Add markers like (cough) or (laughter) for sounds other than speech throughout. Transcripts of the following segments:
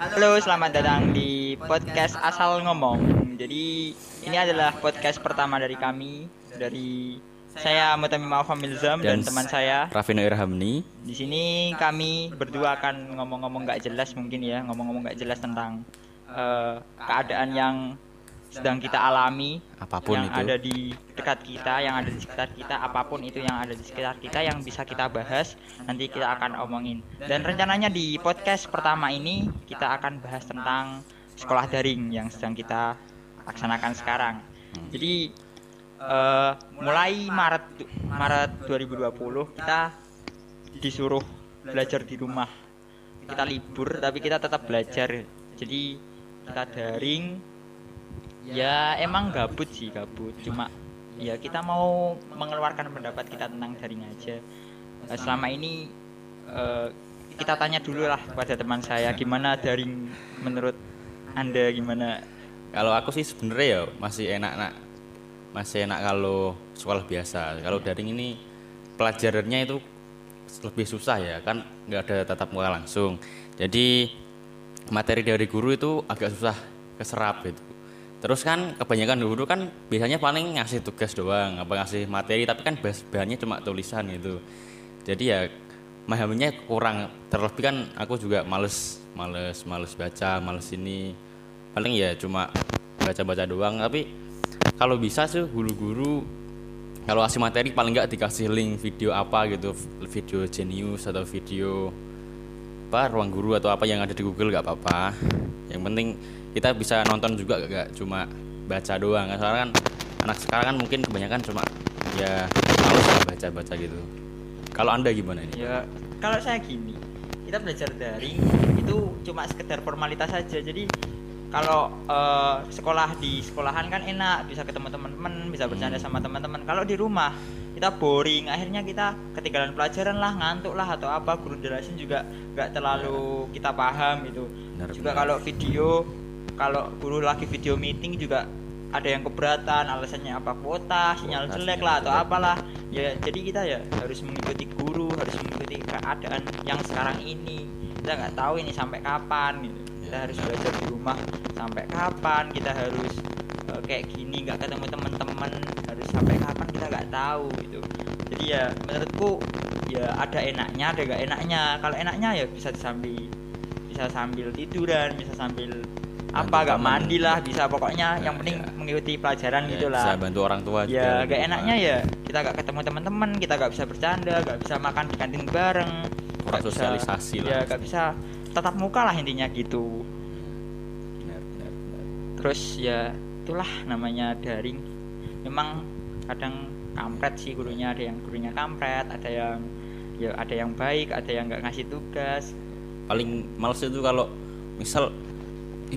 Halo, selamat datang di podcast Asal Ngomong. Jadi ini adalah podcast pertama dari kami dari saya Mutami Maaf Milzam dan, Dan teman saya. Rafino Irhamni Di sini kami berdua akan ngomong-ngomong nggak jelas mungkin ya, ngomong-ngomong nggak jelas tentang eh, keadaan yang sedang kita alami, apa pun yang itu ada di dekat kita, yang ada di sekitar kita, apa pun itu yang ada di sekitar kita yang bisa kita bahas, nanti kita akan omongin. Dan rencananya di podcast pertama ini kita akan bahas tentang sekolah daring yang sedang kita laksanakan sekarang. Jadi eh, mulai Maret Maret 2020 kita disuruh belajar di rumah. Kita libur tapi kita tetap belajar. Jadi kita daring ya emang gabut sih gabut. Cuma ya kita mau mengeluarkan pendapat kita tentang daring aja. Eh, selama ini eh, kita tanya dulu lah kepada teman saya gimana daring menurut anda gimana? Kalau aku sih sebenarnya ya masih enak nak masih enak kalau sekolah biasa. Kalau daring ini pelajarannya itu lebih susah ya kan nggak ada tatap muka langsung. Jadi materi dari guru itu agak susah keserap gitu terus kan kebanyakan guru kan biasanya paling ngasih tugas doang apa ngasih materi tapi kan bahannya cuma tulisan gitu. Jadi ya memahaminya kurang. Terlebih kan aku juga males males males baca males ini. Paling ya cuma baca-baca doang. Tapi kalau bisa sih guru-guru kalau kasih materi paling nggak dikasih link video apa gitu video genius atau video apa ruang guru atau apa yang ada di Google nggak apa-apa. Yang penting kita bisa nonton juga gak cuma baca doang. Soalnya kan anak sekarang kan mungkin kebanyakan cuma ya males lah baca-baca gitu. Kalau anda gimana ini? Ya kalau saya gini. Kita belajar daring itu cuma sekedar formalitas saja. Jadi kalau eh, sekolah di sekolahan kan enak. Bisa ketemu teman-teman bisa bercanda Hmm. sama teman-teman. Kalau di rumah kita boring. Akhirnya kita ketinggalan pelajaran lah ngantuk lah atau apa. Guru jelasin juga nggak terlalu kita paham gitu. Benar, juga benar. kalau video kalau guru lagi video meeting juga ada yang keberatan alasannya apa kuota sinyal Kuota, jelek lah atau apalah. Ya jadi kita ya harus mengikuti guru harus mengikuti keadaan yang sekarang ini. Kita nggak tahu ini sampai kapan gitu. Kita Ya, harus belajar di rumah sampai kapan. Kita harus eh, kayak gini nggak ketemu teman-teman harus sampai kapan kita nggak tahu gitu. Jadi ya menurutku ya ada enaknya ada nggak enaknya. Kalau enaknya ya bisa sambil bisa sambil tiduran bisa sambil apa teman. mandi lah bisa pokoknya yang Ya, penting ya. mengikuti pelajaran Ya, gitu bisa bantu orang tua juga ya gak enaknya ya kita gak ketemu teman-teman kita gak bisa bercanda gak bisa makan di kantin bareng Kurang gak bisa- sosialisasi lah. ya gak bisa tatap muka lah intinya gitu benar, benar, benar. terus ya itulah namanya daring memang kadang kampret sih gurunya ada yang gurunya kampret ada yang ya ada yang baik ada yang nggak ngasih tugas paling males itu kalau misal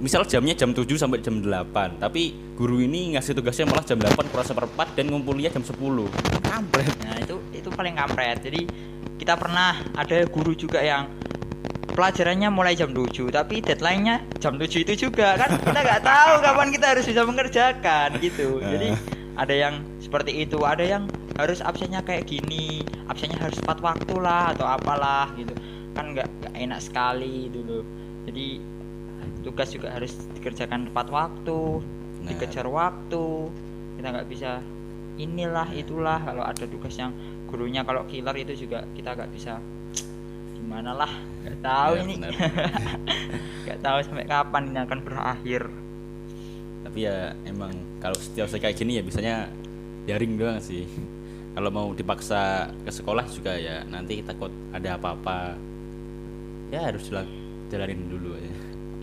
misal jamnya jam 7 sampai jam 8 tapi guru ini ngasih tugasnya malah jam 8 kurang seperempat dan ngumpulnya jam 10 kampret Nah itu itu paling kampret. Jadi kita pernah ada guru juga yang pelajarannya mulai jam 7 tapi deadline-nya jam 7 itu juga kan kita nggak (laughs) tahu kapan kita harus bisa mengerjakan gitu. Jadi ada yang seperti itu, ada yang harus absennya kayak gini, absennya harus tepat waktu lah atau apalah gitu. Kan nggak enak sekali loh. Jadi tugas juga harus dikerjakan tepat waktu, Nah. dikejar waktu. Kita nggak bisa inilah itulah. Kalau ada tugas yang gurunya kalau killer itu juga kita nggak bisa gimana lah? Nggak tahu Ya, ini. (laughs) nggak tahu sampai kapan ini akan berakhir. Tapi ya emang kalau setiap saya kayak gini ya biasanya daring doang sih. Kalau mau dipaksa ke sekolah juga ya nanti takut ada apa-apa. Ya harus jala- jalanin dulu ya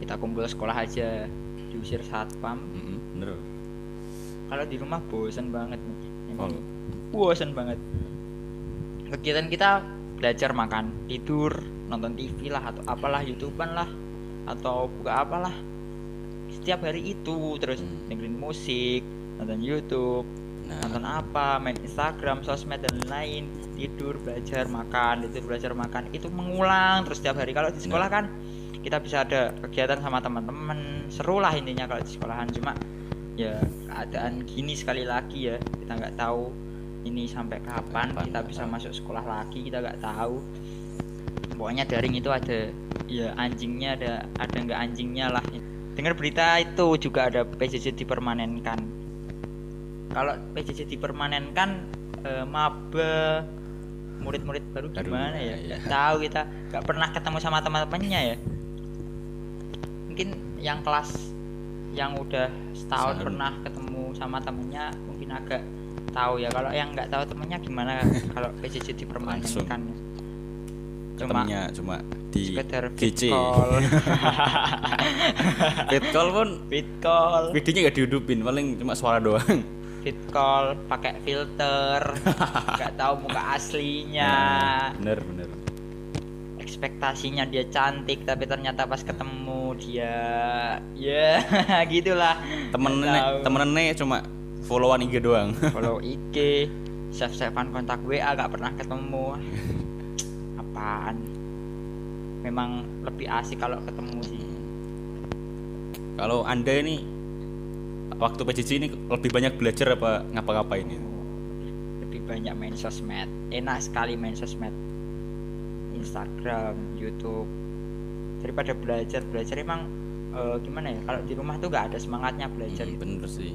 kita kumpul sekolah aja diusir satpam. Mm-mm, bener. Kalau di rumah bosen banget nih Emang Oh. bosen banget. Kegiatan kita belajar makan tidur nonton TV lah atau apalah youtuber lah atau buka apalah. Setiap hari itu terus Hmm. dengerin musik nonton YouTube nah. nonton apa main Instagram sosmed dan lain. Tidur belajar makan tidur belajar makan itu mengulang terus setiap hari. Kalau di sekolah Nah. kan kita bisa ada kegiatan sama teman-teman. Seru lah intinya kalau di sekolahan. Cuma ya keadaan gini sekali lagi ya kita nggak tahu ini sampai kapan Kapan, kita bisa masuk sekolah lagi kita nggak tahu. Pokoknya daring itu ada ya anjingnya ada ada nggak anjingnya lah. Dengar berita itu juga ada PJJ dipermanenkan. Kalau PJJ dipermanenkan eh, maba murid-murid baru gimana ya? iya. nggak tahu kita. Nggak pernah ketemu sama teman-temannya ya mungkin yang kelas yang udah setahun pernah ketemu sama temennya mungkin agak tahu ya. Kalau yang nggak tahu temennya gimana (laughs) kalau PJJ dipermanenkan cuma Ketemunya cuma di sekedar GC. (laughs) call. (laughs) Fit call pun fit call. videonya nggak dihidupin, paling cuma suara doang. fit call pakai filter. Nggak tahu muka aslinya. Nah, bener bener. Ekspektasinya dia cantik tapi ternyata pas ketemu dia ya (laughs) gitulah. Temen temennya cuma followan IG doang. (laughs) follow IG save savean kontak WA gak pernah ketemu. Apaan? Memang lebih asik kalau ketemu sih. Kalau anda ini waktu PJJ ini lebih banyak belajar apa ngapa-ngapain ya? lebih banyak main sosmed. Enak sekali main sosmed Instagram YouTube daripada belajar belajar emang eh, gimana ya kalau di rumah tuh gak ada semangatnya belajar Hmm, gitu. bener sih.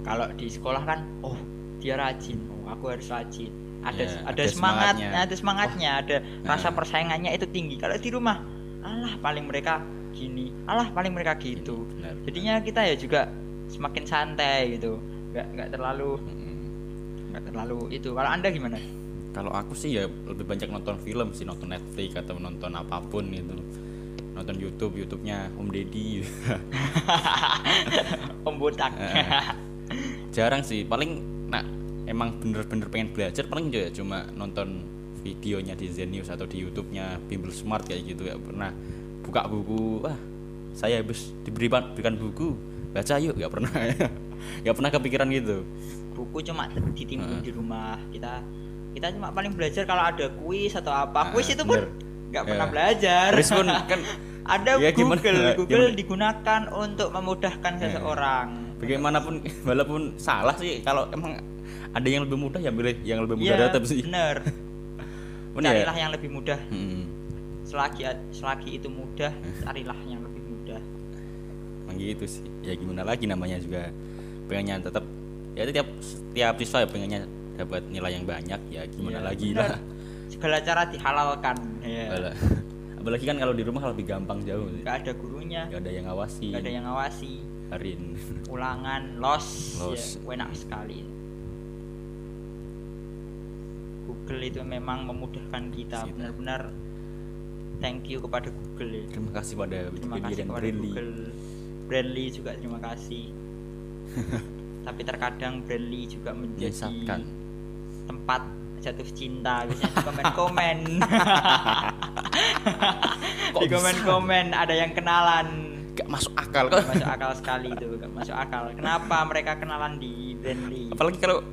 kalau di sekolah kan oh dia rajin oh aku harus rajin ada Ya, ada, ada semangat semangatnya. ada semangatnya ada rasa Nah. persaingannya itu tinggi kalau di rumah alah paling mereka gini alah paling mereka gitu Bener. jadinya kita ya juga semakin santai gitu nggak nggak terlalu nggak terlalu itu kalau anda gimana Kalau aku sih ya lebih banyak nonton film sih, nonton Netflix atau nonton apa pun gitu. Nonton YouTube, YouTube-nya Om Deddy. (laughs) om botak Eh. Jarang sih, paling nah emang bener-bener pengen belajar paling juga cuma nonton videonya di Zenius atau di YouTube-nya Bimbel Smart kayak gitu ya pernah buka buku wah saya habis diberikan berikan buku baca yuk nggak pernah (laughs) nggak pernah kepikiran gitu buku cuma ditimbun Heeh. di rumah kita kita cuma paling belajar kalau ada kuis atau apa. Ah, kuis itu pun nggak pernah Ya. belajar. Pun (laughs) kan ada Ya, Google. Gimana- Google gimana? digunakan untuk memudahkan Ya. seseorang. Bagaimanapun (laughs) walaupun salah sih kalau emang ada yang lebih mudah ya pilih yang lebih mudah Iya, tetap sih. bener. (laughs) Bener ya? carilah yang lebih mudah. Hmm, selagi selagi itu mudah carilah yang lebih mudah. Emang gitu sih. Ya gimana lagi namanya juga. Pengennya tetap ya tiap tiap siswa ya pengennya dapat nilai yang banyak ya gimana Iya, lagi? bener. lah (laughs) segala cara dihalalkan. Ya (laughs) apalagi kan kalau di rumah lebih gampang jauh nggak ada gurunya. Nggak ada yang ngawasi. Nggak ada yang ngawasi. Arin. (laughs) Ulangan los, Los. ya enak sekali. Google itu memang memudahkan kita benar-benar. Thank you kepada Google ya. terima kasih pada terima kasih dan kepada Brainly Google. Brandly juga terima kasih. Tapi terkadang Brandly juga menjadi menyesatkan tempat jatuh cinta biasanya di komen-komen. (laughs) Kok di bisa? komen-komen ada yang kenalan. Gak masuk akal. Kok Gak masuk akal sekali itu gak masuk akal. Kenapa mereka kenalan di Brandly apalagi kalau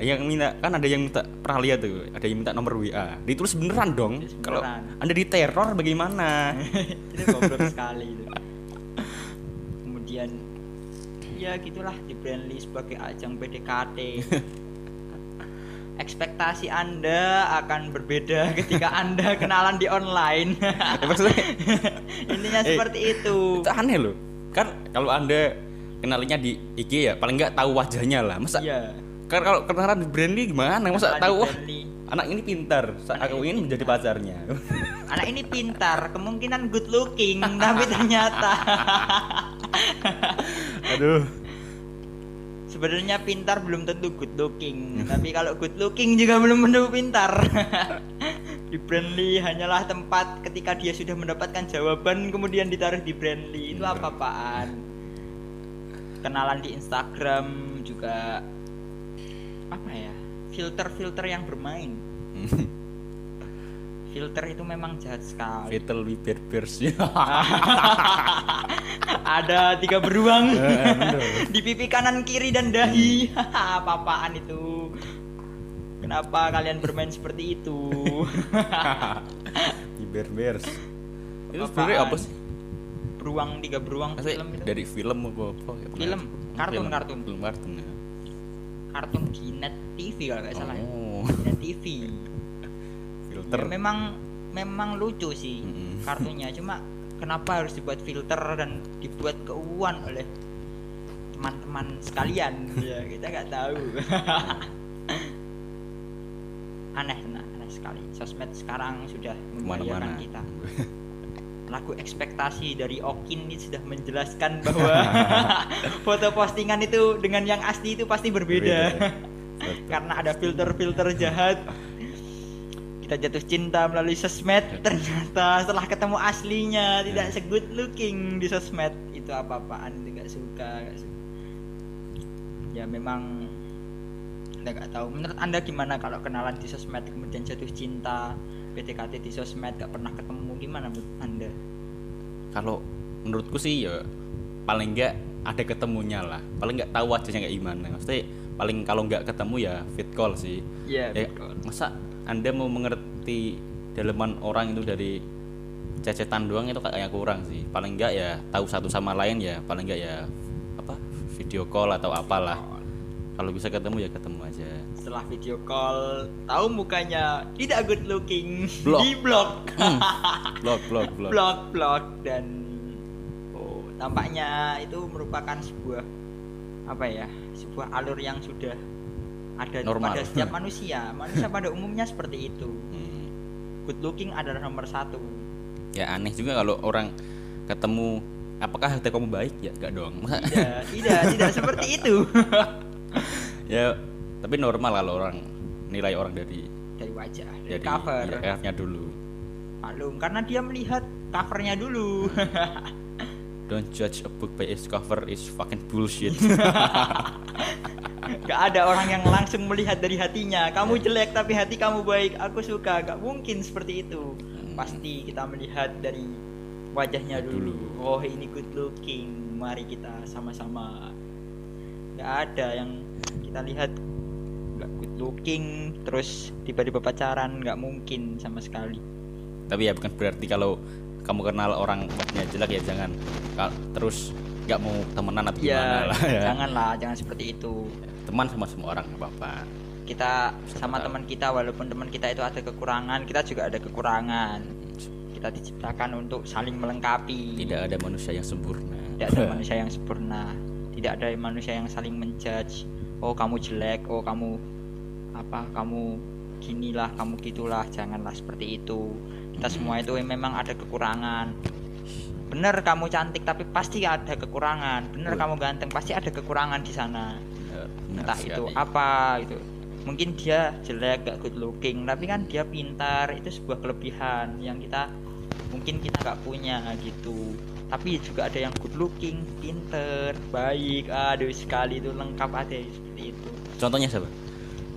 yang minta kan ada yang minta pernah lihat tuh ada yang minta nomor WA ditulis beneran dong. Ditulis kalau beneran. anda diteror bagaimana? (laughs) Itu goblok sekali itu. Kemudian ya gitulah di Brandly sebagai ajang PDKT (laughs) ekspektasi anda akan berbeda (laughs) ketika anda kenalan di online. Ya, maksudnya? (laughs) Intinya Eh, seperti itu. itu aneh loh. Kan kalau anda kenalinya di IG ya paling nggak tahu wajahnya lah. Masa iya. Kan kalau kenalan di Brandly gimana? Masa Kenalan tahu wah Brandly. anak ini pintar Anak aku ini ingin menjadi pacarnya (laughs) anak ini pintar kemungkinan good looking tapi ternyata. Aduh sebenarnya pintar belum tentu good looking (laughs) tapi kalau good looking juga belum tentu pintar. (laughs) Di Brandly hanyalah tempat ketika dia sudah mendapatkan jawaban kemudian ditaruh di Brandly. Itu apa apaan kenalan di Instagram juga apa ya filter-filter yang bermain (laughs) filter itu memang jahat sekali. Fatal Bear Bears. (laughs) Ada tiga beruang. Eh, bener. (laughs) di pipi kanan kiri dan dahi. (laughs) Apa-apaan itu? Kenapa kalian bermain seperti itu? Di Bear Bears itu sebenarnya apa sih? Beruang tiga beruang Maksudnya film itu. dari film apa apa ya, Film, kartun, film, kartun. film kartun ya. kartun di net TV kalau nggak salah ya. oh. Net TV filter. Ya memang memang lucu sih (laughs) kartunya. Cuma kenapa harus dibuat filter dan dibuat keuuan oleh teman-teman sekalian? (laughs) Ya kita nggak tahu. (laughs) Aneh nah, aneh sekali. Sosmed sekarang sudah membahayakan kita. Lagu ekspektasi dari Okin ini sudah menjelaskan bahwa foto postingan itu dengan yang asli itu pasti berbeda, karena ada filter-filter jahat kita jatuh cinta melalui sosmed ternyata setelah ketemu aslinya tidak Ya. se-good looking di sosmed. Itu apa-apaan nggak suka, nggak suka. Ya memang anda nggak tahu. Menurut anda gimana kalau kenalan di sosmed kemudian jatuh cinta PDKT di sosmed gak pernah ketemu? Gimana menurut anda? Kalau menurutku sih ya paling enggak ada ketemunya lah. Paling nggak tahu wajahnya kayak gimana. Maksudnya paling kalau nggak ketemu ya fit call sih. Iya, ya, betul. masa anda mau mengerti daleman orang itu dari cecetan doang itu kayak kurang sih. Paling enggak ya tahu satu sama lain ya. Paling enggak ya apa video call atau apalah. kalau bisa ketemu ya ketemu aja. Setelah video call tahu mukanya tidak good looking. Blok. (laughs) di blok. Blog blog blog blok blok. Dan oh tampaknya itu merupakan sebuah apa ya sebuah alur yang sudah ada Normal. pada setiap (laughs) manusia. Manusia pada umumnya seperti itu. Hmm. good looking adalah nomor satu. Ya aneh juga kalau orang ketemu apakah hati kamu baik? Ya enggak dong. Tidak tidak tidak (laughs) seperti itu. (laughs) Ya tapi normal kalau orang nilai orang dari dari wajah dari dari cover. Ya, dulu. Maklum karena dia melihat covernya dulu. Don't judge a book by its cover is fucking bullshit Gak ada orang yang langsung melihat dari hatinya. Kamu jelek tapi hati kamu baik. Aku suka. Gak mungkin seperti itu. Pasti kita melihat dari wajahnya dulu. Dulu. Oh ini good looking. Mari kita sama-sama. Gak ada yang kita lihat gak good looking. Terus tiba-tiba pacaran. Gak mungkin sama sekali. tapi ya bukan berarti kalau kamu kenal orang wajahnya jelek ya jangan terus nggak mau temenan atau gimana Ya, lah ya. janganlah, jangan seperti itu. teman sama semua orang nggak apa-apa. Kita sama tahu. teman kita walaupun teman kita itu ada kekurangan, kita juga ada kekurangan. kita diciptakan untuk saling melengkapi. Tidak ada manusia yang sempurna. Tidak ada (laughs) manusia yang sempurna. Tidak ada manusia yang saling menjudge. Oh kamu jelek oh kamu apa kamu ginilah kamu gitulah janganlah seperti itu. Kita semua itu memang ada kekurangan bener kamu cantik tapi pasti ada kekurangan. Bener kamu ganteng pasti ada kekurangan di sana. Benar entah itu apa gitu. Mungkin dia jelek gak good looking tapi kan dia pintar. Itu sebuah kelebihan yang kita mungkin kita nggak punya gitu. Tapi juga ada yang good looking pinter baik. Aduh sekali itu lengkap ada seperti itu. Contohnya siapa?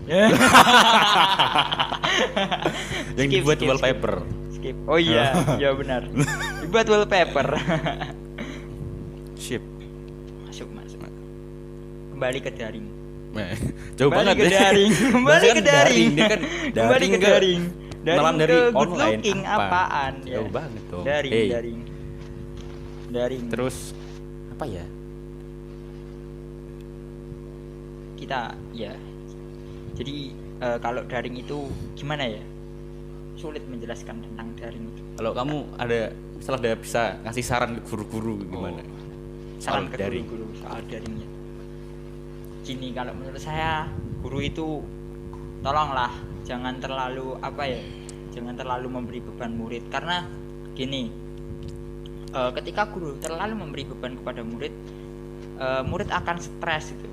Ya. (laughs) yang Skip, dibuat skip, wallpaper. skip oh iya (laughs) iya benar. Dibuat wallpaper. Ship masuk masuk. Kembali ke daring. Jauh kembali banget ke daring. (laughs) Kembali ke daring. kan kembali ke daring. Daring (laughs) dari ke good online looking apa? apaan ya? Jauh banget dong. Daring Hey, daring. Daring. Terus apa ya? Kita ya. Jadi eh, kalau daring itu gimana ya sulit menjelaskan tentang daring itu. Kalau kamu ada misalnya ada bisa ngasih saran ke guru-guru gimana? Saran Soal ke daring. guru-guru soal daringnya gini kalau menurut saya guru itu tolonglah jangan terlalu apa ya jangan terlalu memberi beban murid. Karena gini eh, ketika guru terlalu memberi beban kepada murid eh, murid akan stres itu.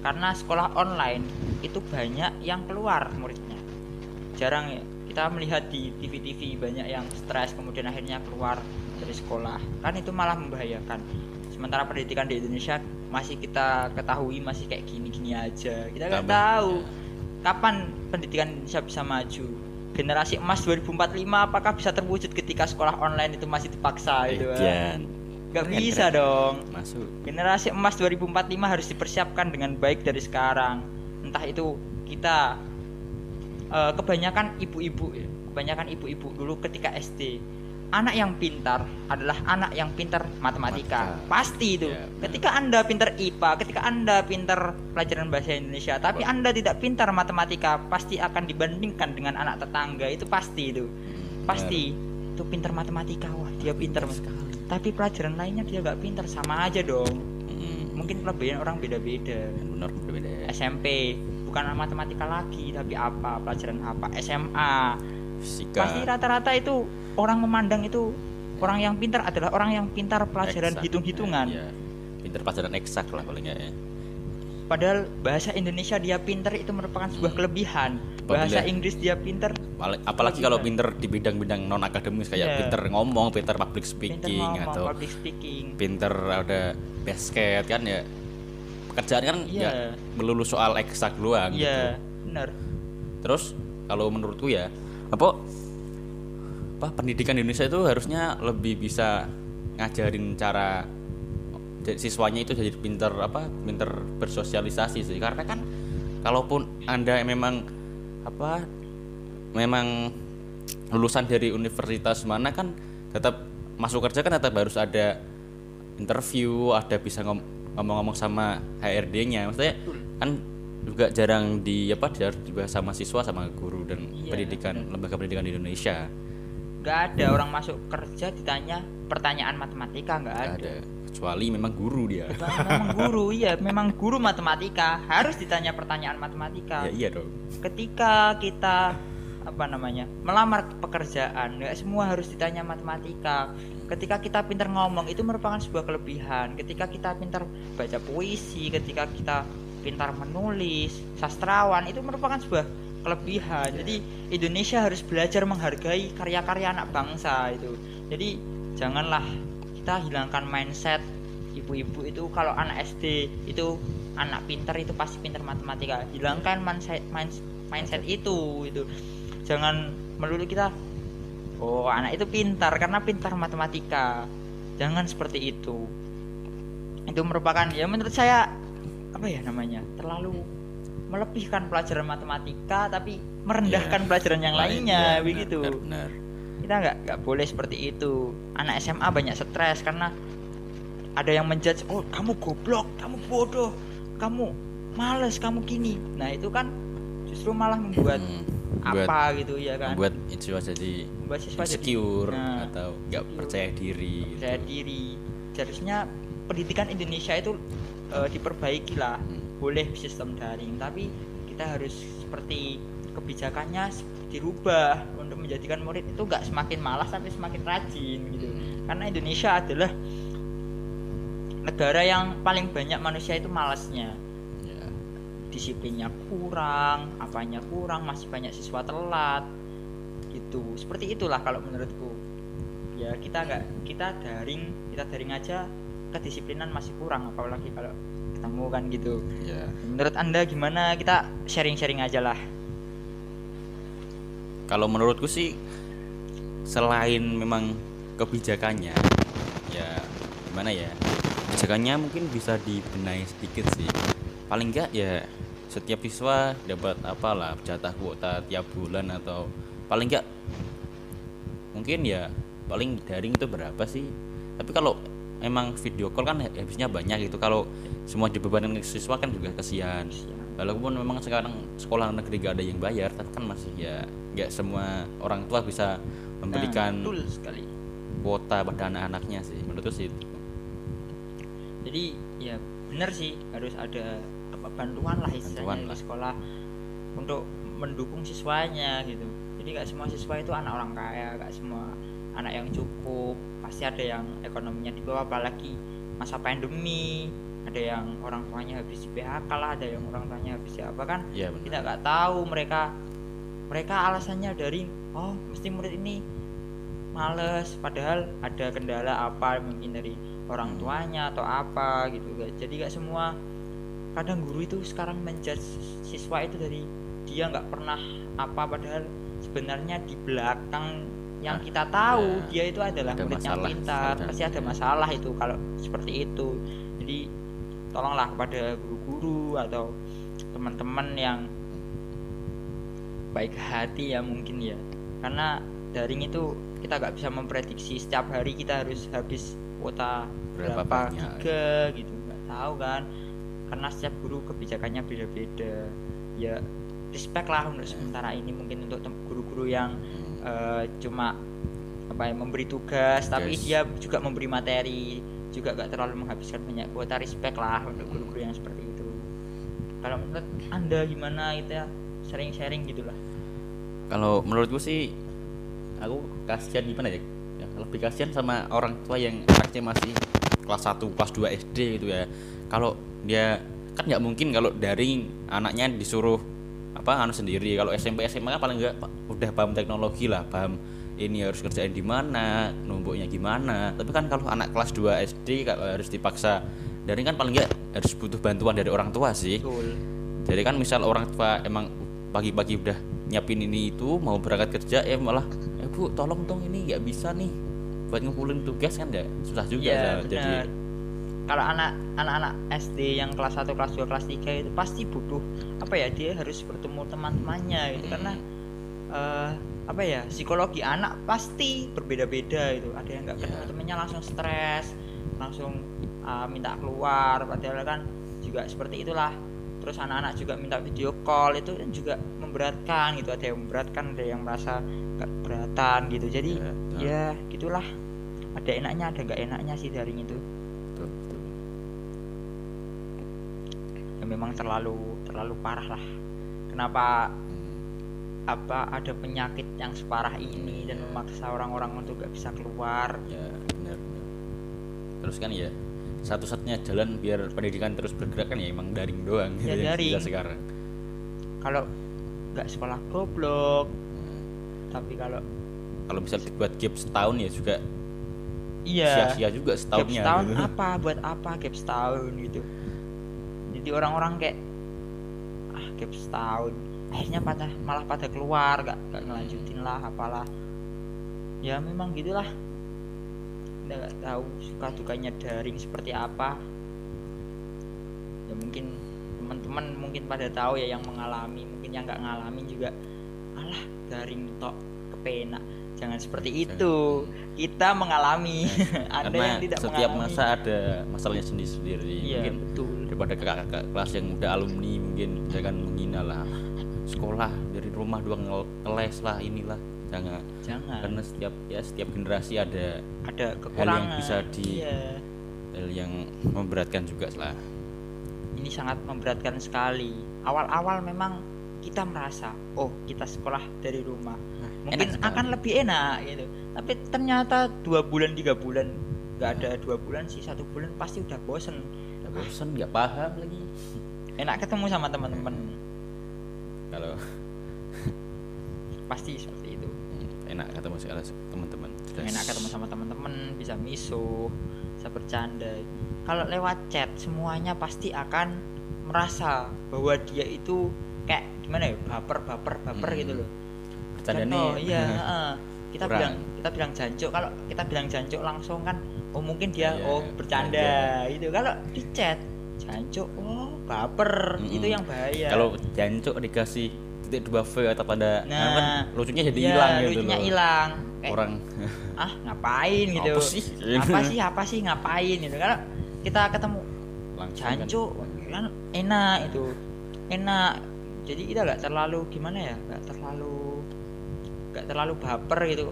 Karena sekolah online itu banyak yang keluar muridnya. Jarang ya kita melihat di TV-TV banyak yang stres kemudian akhirnya keluar dari sekolah. Kan itu malah membahayakan. Sementara pendidikan di Indonesia masih kita ketahui masih kayak gini-gini aja. Kita nggak tahu ya. kapan pendidikan Indonesia bisa maju. Generasi emas 2045 apakah bisa terwujud ketika sekolah online itu masih dipaksa gitu kan? Nggak bisa dong. Masuk. Generasi emas 2045 harus dipersiapkan dengan baik dari sekarang. Entah itu kita eh, kebanyakan ibu-ibu ya. Kebanyakan ibu-ibu dulu ketika SD anak yang pintar adalah anak yang pintar matematika. Matematika. pasti itu. Ya, benar. ketika anda pintar IPA ketika anda pintar pelajaran bahasa Indonesia tapi Betul. anda tidak pintar matematika pasti akan dibandingkan dengan anak tetangga. Itu pasti itu. Pasti. itu pinter matematika. Wah dia pinter tapi pelajaran lainnya dia nggak pinter sama aja dong. Mm, mungkin kelebihan orang beda-beda. Benar. SMP bukan matematika lagi tapi apa? Pelajaran apa? SMA fisika. Pasti rata-rata itu orang memandang itu orang yang pintar adalah orang yang pintar pelajaran hitung-hitungan. Iya. pinter pelajaran eksak lah paling nggak ya. Padahal bahasa Indonesia dia pintar itu merupakan sebuah kelebihan. Bahasa Inggris dia pintar Paling- apalagi kalau pinter di bidang-bidang non akademis kayak Iya. pinter ngomong pinter public pintar speaking ngomong atau public speaking. pinter ada basket kan ya pekerjaan kan Iya. ya melulu soal eksak doang gitu. iya benar. Terus kalau menurutku ya apa apa pendidikan di Indonesia itu harusnya lebih bisa ngajarin cara siswanya itu jadi pinter apa pinter bersosialisasi sih. Karena kan kalaupun anda memang apa memang lulusan dari universitas mana kan tetap masuk kerja kan tetap harus ada interview ada bisa ngom- ngomong-ngomong sama HRD-nya maksudnya kan juga jarang di apa jarang dibahas sama siswa sama guru dan Iya, pendidikan lembaga pendidikan di Indonesia. Nggak ada orang masuk kerja ditanya pertanyaan matematika nggak Nggak ada. ada. Kecuali memang guru dia. Memang guru (laughs) iya memang guru matematika. Harus ditanya pertanyaan matematika. Ya iya dong. Ketika kita apa namanya melamar pekerjaan. Nggak semua harus ditanya matematika. Ketika kita pintar ngomong itu merupakan sebuah kelebihan. Ketika kita pintar baca puisi ketika kita pintar menulis sastrawan itu merupakan sebuah kelebihan. Jadi Indonesia harus belajar menghargai karya-karya anak bangsa itu. Jadi janganlah kita hilangkan mindset ibu-ibu itu. Kalau anak SD itu anak pintar itu pasti pintar matematika. Hilangkan mindset mindset, mindset itu itu jangan melulu kita oh anak itu pintar karena pintar matematika. Jangan seperti itu. Itu merupakan ya menurut saya apa ya namanya terlalu melebihkan pelajaran matematika tapi merendahkan Iya. pelajaran yang lainnya iya, benar, begitu. benar, benar. kita nggak nggak boleh seperti itu. Anak SMA banyak stres karena ada yang menjudge oh kamu goblok kamu bodoh kamu males kamu gini. Nah itu kan justru malah membuat Hmm, buat apa gitu ya kan buat siswa jadi siswa jadi insecure Nah, atau nggak insecure. percaya diri gitu. percaya diri seharusnya pendidikan Indonesia itu eh, diperbaiki lah Hmm. boleh sistem daring tapi kita harus seperti kebijakannya dirubah untuk menjadikan murid itu nggak semakin malas tapi semakin rajin gitu karena Indonesia adalah negara yang paling banyak manusia itu malasnya Ya. Disiplinnya kurang apanya kurang masih banyak siswa telat. Gitu. Seperti itulah kalau menurutku. Ya kita nggak kita daring kita daring aja kedisiplinan masih kurang apalagi kalau ketemu kan gitu. Ya menurut anda gimana? Kita sharing-sharing aja lah. Kalau menurutku sih selain memang kebijakannya ya gimana ya? Kebijakannya mungkin bisa dibenahi sedikit sih. Paling enggak ya setiap siswa dapat apalah jatah kuota tiap bulan atau paling enggak mungkin ya paling daring itu berapa sih? Tapi kalau emang video call kan habisnya banyak gitu. Kalau semua dibebankan ke siswa kan juga kesian. Walaupun memang sekarang sekolah negeri gak ada yang bayar tapi kan masih ya nggak semua orang tua bisa memberikan Nah, betul sekali. kuota pada anak-anaknya sih menurutku sih itu. jadi ya benar sih harus ada bantuan lah Bantuan istilahnya lah. di sekolah untuk mendukung siswanya gitu. Jadi nggak semua siswa itu anak orang kaya nggak semua anak yang cukup. Pasti ada yang ekonominya di bawah apalagi masa pandemi. Ada yang orang tuanya habis di PHK lah ada yang orang tuanya habis di apa kan. Benar. Kita nggak tahu mereka mereka alasannya dari oh mesti murid ini males padahal ada kendala apa mungkin dari orang Hmm. tuanya atau apa gitu jadi nggak semua kadang guru itu sekarang menjudge siswa itu dari dia nggak pernah apa padahal sebenarnya di belakang yang Ah, kita tahu ya. dia itu adalah Ada murid yang masalah pintar kadang, pasti ada masalah itu kalau seperti itu. Jadi tolonglah kepada guru-guru atau teman-teman yang baik hati ya mungkin ya. Karena daring itu kita nggak bisa memprediksi setiap hari kita harus habis kuota Berapa berapa, giga gitu nggak tahu kan karena setiap guru kebijakannya beda-beda. Ya respect lah untuk sementara ini mungkin untuk guru-guru yang eh, cuma apa ya memberi tugas tapi Tugas. dia juga memberi materi juga gak terlalu menghabiskan banyak kuota. Respect lah untuk guru-guru yang seperti itu. Kalau menurut anda gimana itu ya? Sharing-sharing gitulah. Kalau menurutku sih aku kasihan gimana ya? Ya, lebih kasihan sama orang tua yang anaknya masih kelas 1 kelas 2 SD gitu ya. Kalau dia kan nggak mungkin kalau daring anaknya disuruh apa anu sendiri. Kalau SMP SMA kan paling nggak udah paham teknologi lah paham ini harus kerjain di mana numpuknya gimana. Tapi kan kalau anak kelas 2 SD kalau harus dipaksa daring kan paling nggak harus butuh bantuan dari orang tua sih. Betul. Jadi kan misal orang tua emang pagi-pagi udah nyiapin ini itu mau berangkat kerja ya malah eh bu tolong dong ini nggak bisa nih buat ngumpulin tugas kan ya susah juga Iya, Sal. jadi kalau anak anak-anak SD yang kelas 1, kelas 2, kelas 3 itu pasti butuh apa ya dia harus bertemu teman-temannya gitu karena eh, apa ya psikologi anak pasti berbeda-beda itu ada yang nggak Iya. ketemu temennya langsung stres langsung eh, minta keluar padahal kan juga seperti itulah terus anak-anak juga minta video call itu kan juga memberatkan gitu. Ada yang memberatkan ada yang merasa nggak keberatan gitu. Jadi Iya, betul. ya gitulah. Ada enaknya ada nggak enaknya sih daring itu. Betul, betul. ya memang terlalu terlalu parah lah. Kenapa Hmm, apa ada penyakit yang separah ini dan memaksa orang-orang untuk gak bisa keluar? Ya benar benar. terus kan ya satu-satunya jalan biar pendidikan terus bergerak kan ya emang daring doang Ya, gitu yang daring. bisa sekarang. Kalau nggak sekolah goblok. Hmm. tapi kalau kalau bisa dibuat gap setahun ya juga iya. sia-sia juga gap setahunnya. setahun gitu. (laughs) apa? Buat apa gap setahun gitu? Jadi orang-orang kayak ah gap setahun. Akhirnya pada malah pada keluar gak, gak ngelanjutin lah apalah. Ya memang gitulah udah gak tahu suka dukanya daring seperti apa. Ya mungkin teman-teman mungkin pada tahu ya yang mengalami mungkin yang nggak ngalamin juga alah daring tok kepenak. Jangan seperti itu. Kita mengalami. (laughs) Anda karena yang tidak setiap mengalami. masa ada masalahnya sendiri-sendiri. Iya mungkin betul. daripada kakak-kakak kelas yang udah alumni mungkin jangan menghina lah sekolah dari rumah doang ngel- ngeles lah inilah jangan jangan. Karena setiap ya setiap generasi ada ada kekurangan. bisa di- iya. hal yang memberatkan juga lah. Ini sangat memberatkan sekali. Awal-awal memang kita merasa oh kita sekolah dari rumah. Mungkin akan lebih enak gitu. Tapi ternyata dua bulan tiga bulan nggak ada dua bulan sih satu bulan pasti udah bosen. Udah bosen nggak paham lagi. Enak ketemu sama teman-teman. Kalau pasti. seperti enak ketemu segala teman-teman enak ketemu sama teman-teman bisa misuh bisa bercanda kalau lewat chat semuanya pasti akan merasa bahwa dia itu kayak gimana ya baper baper baper Mm-mm. gitu loh bercanda nih iya (laughs) heeh. kita Kurang. bilang kita bilang jancuk kalau kita bilang jancuk langsung kan oh mungkin dia Iya, oh bercanda gitu kalau di chat jancuk oh baper Mm-mm. itu yang bahaya kalau jancuk dikasih titik dua V atau pada Nah, anu kan lucunya jadi Iya, hilang gitu lucunya hilang. Kayak, orang. ah ngapain gitu? Apa sih? Apa sih apa sih ngapain gitu? Kalau kita ketemu langsung kan. jancuk kan enak itu enak. Jadi kita nggak terlalu gimana ya nggak terlalu nggak terlalu baper gitu.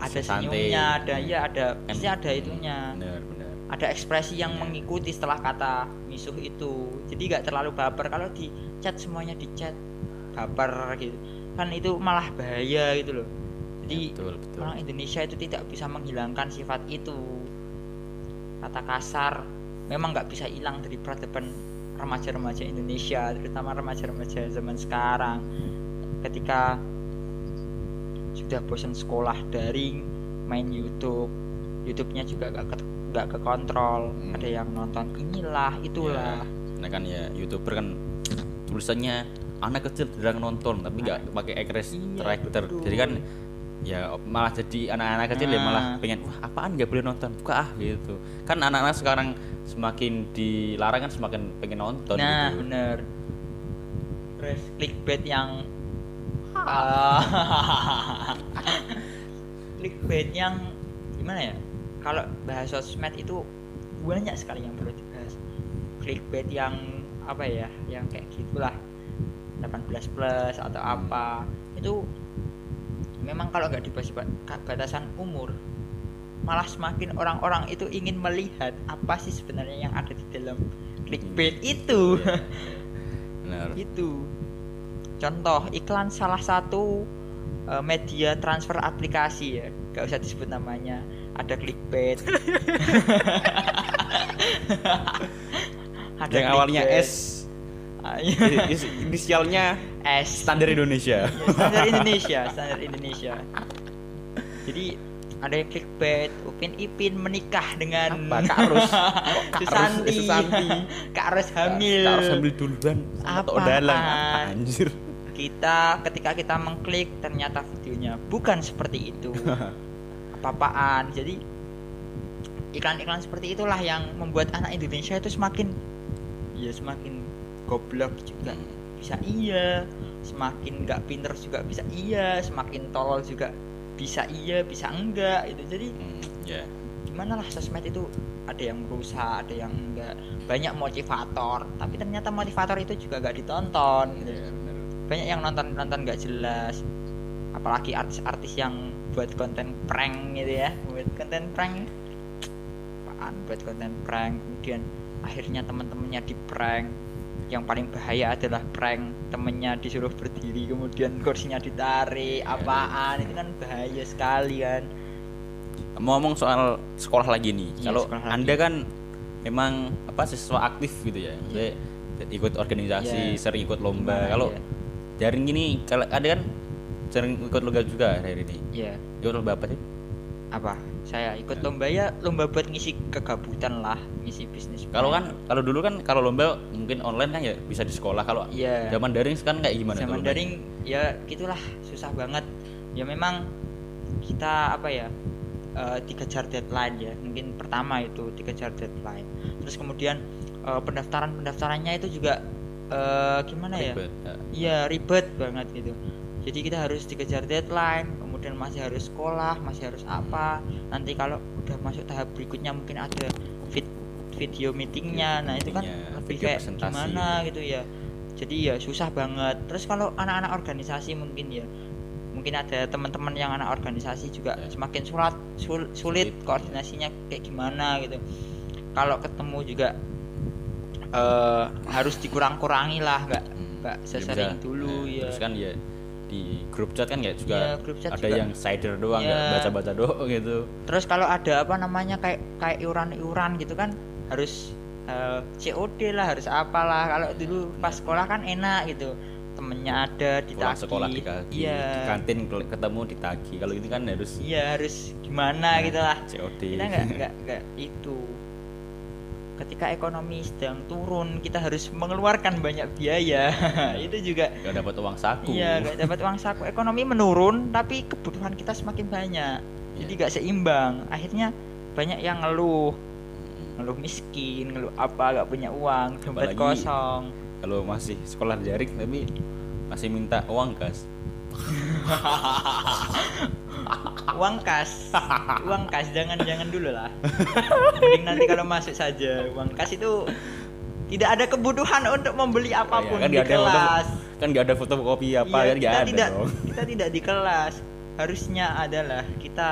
Ada Santai. senyumnya ada ya ada Kan- pasti ada itunya. Benar benar. Ada ekspresi yang mengikuti setelah kata misuh itu. Jadi nggak terlalu baper. Kalau di chat semuanya di chat baper gitu. Kan itu malah bahaya gitu loh. Jadi Ya, betul betul. orang Indonesia itu tidak bisa menghilangkan sifat itu. Kata kasar memang nggak bisa hilang dari peradaban remaja-remaja Indonesia terutama remaja-remaja zaman sekarang. Ketika sudah bosan sekolah daring main YouTube YouTube-nya juga nggak ke nggak ke kontrol Hmm. ada yang nonton inilah itulah. Nah kan ya youtuber kan tulisannya anak kecil jarang nonton tapi nggak pakai ekspresi Iya, karakter betul. jadi kan ya malah jadi anak-anak kecil ya malah Nah. pengen wah apaan nggak boleh nonton? Buka ah gitu. Kan anak-anak sekarang semakin dilarang kan semakin pengen nonton nah gitu. bener. Terus clickbait yang ah, (laughs) clickbait yang gimana ya? Kalau bahas sosmed itu banyak sekali yang perlu dibahas. Clickbait yang apa ya? Yang kayak gitulah 18 plus atau apa itu memang kalau nggak dibahas ba- batasan umur malah semakin orang-orang itu ingin melihat apa sih sebenarnya yang ada di dalam clickbait itu. (laughs) Benar. Itu contoh iklan salah satu eh, media transfer aplikasi ya nggak usah disebut namanya ada clickbait. (laughs) (laughs) Ada yang awalnya clickbait. S. iya. is- inisialnya S. standar Indonesia. Iya, standar Indonesia standar Indonesia. Jadi ada yang clickbait Upin Ipin menikah dengan Apa? Kak? Kok Kak? Susanti. Eh, Susanti. Kak Ros hamil. Kak harus ambil duluan. Apaan? dalang. Anjir. Kita ketika kita mengklik ternyata videonya bukan seperti itu. (laughs) Apa-apaan. Jadi iklan-iklan seperti itulah yang membuat anak Indonesia itu semakin ya semakin goblok juga. Bisa iya. Semakin nggak pinter juga bisa iya. Semakin tolol juga bisa iya bisa enggak itu jadi Hmm, ya gimana lah sosmed itu? Ada yang berusaha ada yang enggak. Banyak motivator tapi ternyata motivator itu juga nggak ditonton gitu. ya benar banyak yang nonton nonton nggak jelas. Apalagi artis-artis yang buat konten prank gitu ya. Buat konten prank. Apaan buat konten prank? Kemudian akhirnya teman-temannya di prank yang paling bahaya adalah prank temennya disuruh berdiri kemudian kursinya ditarik apaan? Itu kan bahaya sekali kan. Ngomong soal sekolah lagi nih Iya, kalau sekolah lagi. anda kan memang apa siswa aktif gitu ya Maksudnya ikut organisasi Iya. sering ikut lomba. Gimana, kalau iya. daring gini kalau ada kan sering ikut lomba juga hari ini? Ya ikut lomba apa sih? Apa saya ikut lomba ya lomba buat ngisi kegabutan lah ngisi bisnis. Kalau kan kalau dulu kan kalau lomba mungkin online kan ya bisa di sekolah. Kalau Iya. zaman daring sekarang kayak gimana tuh zaman daring ya gitulah susah banget. Ya memang kita apa ya eh, dikejar deadline ya. Mungkin pertama itu dikejar deadline. Terus kemudian eh, pendaftaran pendaftarannya itu juga eh, gimana ya? Ribet, ya. iya ribet banget gitu. Jadi kita harus dikejar deadline kemudian masih harus sekolah masih harus apa. Nanti kalau udah masuk tahap berikutnya mungkin ada vid video meetingnya. Nah itu kan lebih kayak presentasi. gimana gitu ya. Jadi ya susah banget. Terus kalau anak-anak organisasi mungkin ya mungkin ada teman-teman yang anak organisasi juga Ya. semakin sulit sul- sulit koordinasinya kayak gimana gitu. Kalau ketemu juga eh harus dikurang-kurangi lah nggak Hmm. nggak Ya sesering dulu Nah, ya. Terus kan ya di grup chat kan ya juga Iya, grup chat ada juga. yang cider doang nggak baca-baca doang gitu. Terus kalau ada apa namanya kayak kayak iuran-iuran gitu kan harus eh, COD lah harus apalah. Kalau dulu pas sekolah kan enak gitu. Temennya ada ditagih. sekolah di kaki iya. di kantin ketemu ditagi kalau ini kan harus iya harus gimana gitu lah. COD kita nggak nggak itu ketika ekonomi sedang turun kita harus mengeluarkan banyak biaya. (laughs) Itu juga nggak dapat uang saku. Iya nggak dapat uang saku. Ekonomi menurun tapi kebutuhan kita semakin banyak. Jadi Iya. nggak seimbang. Akhirnya banyak yang ngeluh. Ngeluh miskin ngeluh apa nggak punya uang dompet Apalagi- kosong. kalau masih sekolah daring tapi masih minta uang gas (laughs) uang kas. Uang kas jangan jangan dulu lah. Mending nanti kalau masuk saja uang kas itu tidak ada kebutuhan untuk membeli apa pun kan di ada foto kelas. kan nggak ada fotokopi apa Iya, kan kita ada tidak dong. kita tidak di kelas. Harusnya adalah kita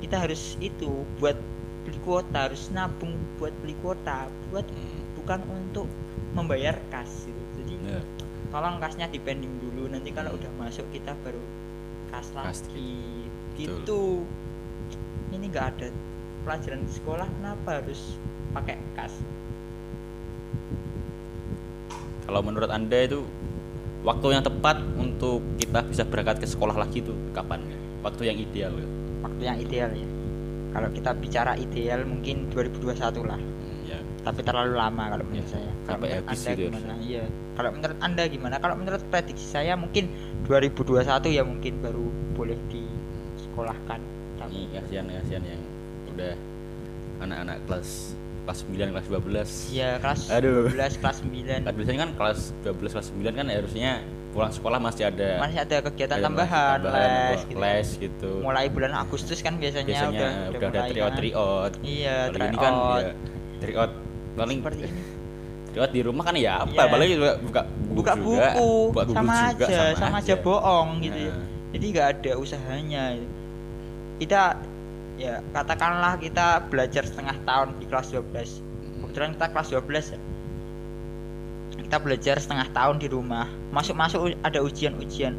kita harus itu buat beli kuota harus nabung buat beli kuota buat Hmm, bukan untuk membayar kas gitu. jadi ya. tolong kasnya dipending dulu. Nanti kalau udah masuk kita baru kas Kas lagi Betul. gitu ini nggak ada pelajaran di sekolah kenapa harus pakai kas kalau menurut anda itu waktu yang tepat untuk kita bisa berangkat ke sekolah lagi itu kapan waktu yang ideal ya? waktu yang ideal ya kalau kita bicara ideal mungkin 2021 lah Hmm, ya tapi terlalu lama kalau menurut Iya, saya. Kalau sampai menurut habis anda gitu ya. gimana? Iya. Kalau menurut anda gimana? Kalau menurut prediksi saya mungkin 2021 ya mungkin baru boleh disekolahkan. Ini Tapi kasihan kasihan yang udah anak-anak kelas kelas 9 kelas 12 ya kelas Aduh. 12 kelas 9 kan biasanya kan kelas 12 kelas 9 kan harusnya pulang sekolah masih ada masih ada kegiatan ada tambahan, tambahan, les, gitu. les gitu. Mulai bulan Agustus kan biasanya, biasanya udah udah, udah, ada tryout kan. tryout Iya, kalau ini kan ya tryout paling Seperti ini. (laughs) tryout di rumah kan ya apa? Iya. paling juga buka buku Buka juga, buku, buka buku sama juga, aja, sama, aja. bohong gitu ya. Nah, jadi nggak ada usahanya kita ya katakanlah kita belajar setengah tahun di kelas 12 kebetulan kita kelas 12 ya. Kita belajar setengah tahun di rumah. Masuk-masuk ada ujian-ujian.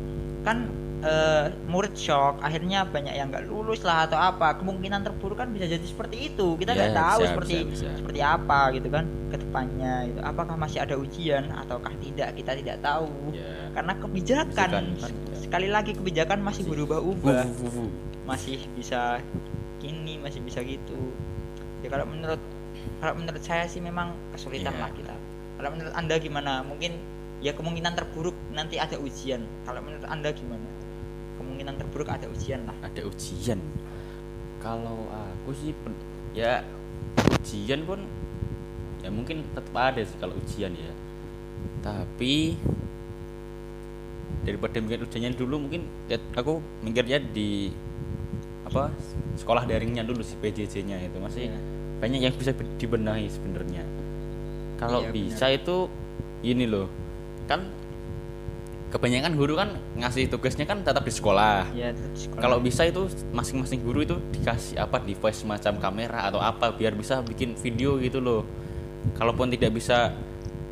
Kan eh, murid shock akhirnya banyak yang nggak lulus lah atau apa kemungkinan terburuk kan bisa jadi seperti itu kita nggak Ya, tahu bisa, seperti bisa, bisa. seperti apa gitu kan ke depannya gitu. apakah masih ada ujian ataukah tidak kita tidak tahu Ya. karena kebijakan kan, ya. sekali lagi kebijakan masih berubah-ubah masih bisa gini masih bisa gitu ya kalau menurut kalau menurut saya sih memang kesulitan Iya. lah kita kalau menurut anda gimana mungkin ya kemungkinan terburuk nanti ada ujian kalau menurut anda gimana kemungkinan terburuk ada ujian lah. Ada ujian. Kalau aku sih pen- ya ujian pun ya mungkin tetap ada sih kalau ujian ya. Tapi daripada mikir ujiannya dulu mungkin ya aku mikirnya di apa sekolah daringnya dulu si PJJ-nya itu. Masih Iya. banyak yang bisa be- dibenahi sebenarnya. Kalau Iya, bisa itu ini loh. Kan kebanyakan guru kan ngasih tugasnya kan tetap di sekolah ya tetap di sekolah. kalau bisa itu masing-masing guru itu dikasih apa device semacam kamera atau apa biar bisa bikin video gitu loh kalaupun tidak bisa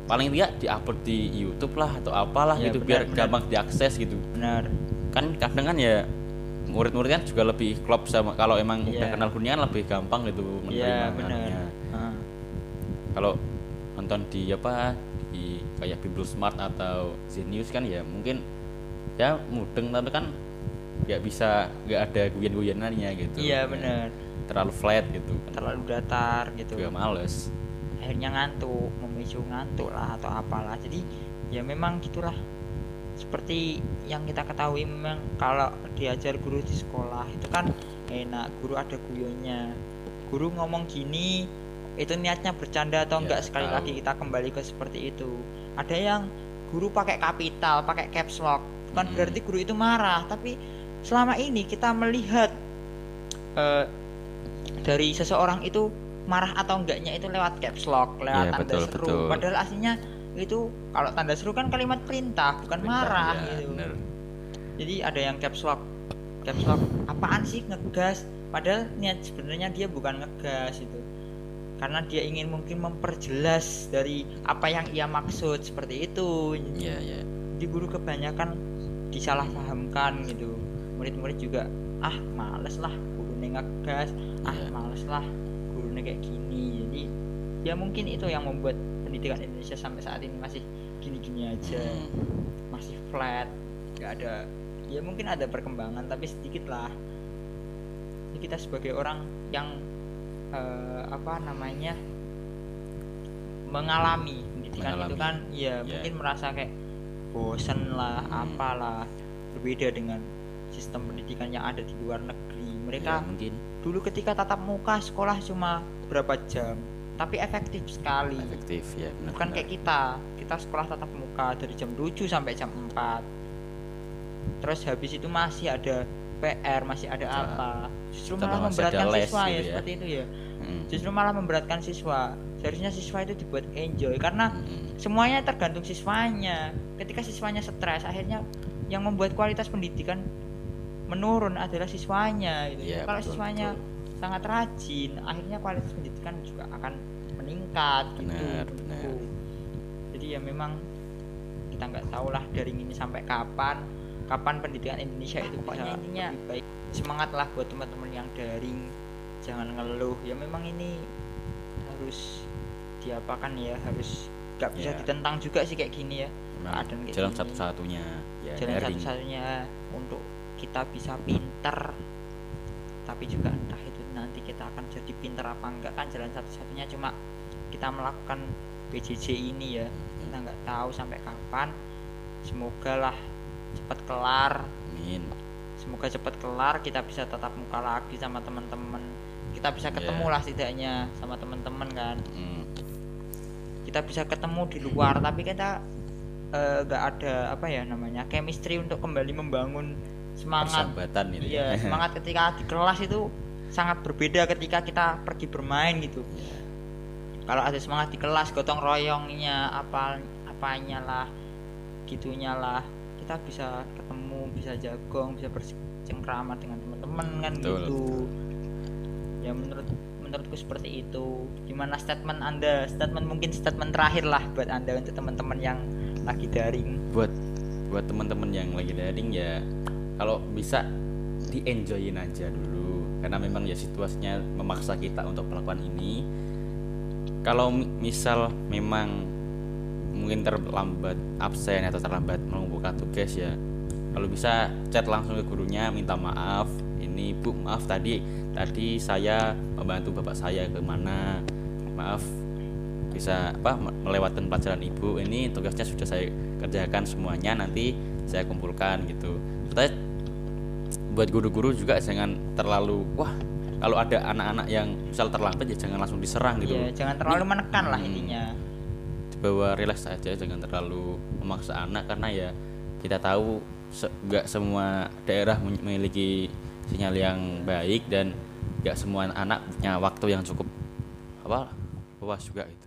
paling tidak diupload di YouTube lah atau apalah Ya, gitu benar, biar benar. gampang diakses gitu benar kan kadang kan ya murid-murid kan juga lebih klop sama kalau emang udah Iya. kenal kan lebih gampang gitu iya menerima benar anunya. Ah, kalau nonton di apa di kayak Bimbel Smart atau Zenius kan ya mungkin ya mudeng tapi kan nggak bisa nggak ada guyan-guyanannya gitu. Iya Ya, benar. terlalu flat gitu. Terlalu datar gitu. Juga males. Akhirnya ngantuk memicu ngantuk lah atau apalah. Jadi ya memang gitulah. Seperti yang kita ketahui memang kalau diajar guru di sekolah itu kan enak guru ada guyonnya guru ngomong gini itu niatnya bercanda atau Ya, enggak sekali tahu. lagi kita kembali ke seperti itu ada yang guru pakai kapital pakai caps lock bukan Mm. berarti guru itu marah tapi selama ini kita melihat eh, dari seseorang itu marah atau enggaknya itu lewat caps lock lewat Iya, tanda betul, seru betul. padahal aslinya itu kalau tanda seru kan kalimat perintah bukan marah Ya, gitu bener. jadi ada yang caps lock caps lock apaan sih ngegas padahal niat sebenarnya dia bukan ngegas itu karena dia ingin mungkin memperjelas dari apa yang ia maksud seperti itu Iya, iya. di guru kebanyakan disalahpahamkan gitu murid-murid juga ah males lah gurunya ngegas ah Iya. males lah gurunya kayak gini jadi ya mungkin itu yang membuat pendidikan Indonesia sampai saat ini masih gini-gini aja Hmm. masih flat nggak ada ya mungkin ada perkembangan tapi sedikit lah Ini kita sebagai orang yang eh, apa namanya mengalami pendidikan itu Mengalami. kan ya Ya. mungkin merasa kayak bosen lah Hmm. apalah berbeda dengan sistem pendidikan yang ada di luar negeri Ya, mereka mungkin dulu ketika tatap muka sekolah cuma berapa jam tapi efektif sekali efektif ya benar, bukan benar. kayak kita kita sekolah tatap muka dari jam 7 sampai jam 4 terus habis itu masih ada PR masih ada Bisa. apa justru malah memberatkan siswa ya gitu ya. seperti itu ya Mm. justru malah memberatkan siswa seharusnya siswa itu dibuat enjoy karena Mm. semuanya tergantung siswanya ketika siswanya stres akhirnya yang membuat kualitas pendidikan menurun adalah siswanya gitu Iya, kalau betul, siswanya betul. sangat rajin akhirnya kualitas pendidikan juga akan meningkat gitu Benar, jadi ya memang kita nggak tahu lah daring ini sampai kapan kapan pendidikan Indonesia itu Ya. intinya lebih baik. Semangat lah buat teman-teman yang daring jangan ngeluh. Ya memang ini harus diapakan ya harus nggak bisa Ya. ditentang juga sih kayak gini ya. Keadaan kayak jalan satu-satunya ya jalan satu-satunya untuk kita bisa pinter. Tapi juga entah itu nanti kita akan jadi pinter apa enggak kan jalan satu-satunya. Cuma kita melakukan BJJ ini ya. Kita nggak tahu sampai kapan. Semoga lah cepat kelar. Amin. Semoga cepat kelar kita bisa tatap muka lagi sama teman-teman. Kita bisa Ya. ketemu lah setidaknya sama teman-teman kan. Mm. kita bisa ketemu di luar tapi kita eh, nggak ada apa ya namanya chemistry untuk kembali membangun semangat. Persahabatan itu iya ya. semangat (laughs) ketika di kelas itu sangat berbeda ketika kita pergi bermain gitu. Iya. kalau ada semangat di kelas gotong royongnya apa apanya lah gitunya lah kita bisa ketemu bisa jagong bisa bercengkrama dengan teman-teman kan Betul. gitu. ya menurut menurutku seperti itu. Gimana statement anda? Statement mungkin statement terakhir lah buat anda untuk teman-teman yang lagi daring. Buat buat teman-teman yang lagi daring ya kalau bisa di enjoyin aja dulu. Karena memang ya situasinya memaksa kita untuk melakukan ini. Kalau mi- misal memang mungkin terlambat absen atau terlambat mengumpulkan tugas ya. Kalau bisa chat langsung ke gurunya minta maaf. Ini bu maaf tadi tadi saya membantu bapak saya ke mana maaf bisa apa me- melewatkan pelajaran ibu. Ini tugasnya sudah saya kerjakan semuanya nanti saya kumpulkan gitu. Terus buat guru-guru juga jangan terlalu wah kalau ada anak-anak yang misal terlambat ya jangan langsung diserang gitu. Ya jangan terlalu menekan lah Hmm. intinya dibawa relax aja jangan terlalu memaksa anak karena ya kita tahu se- nggak semua daerah memiliki sinyal yang baik dan nggak semua anak punya waktu yang cukup apa luas juga gitu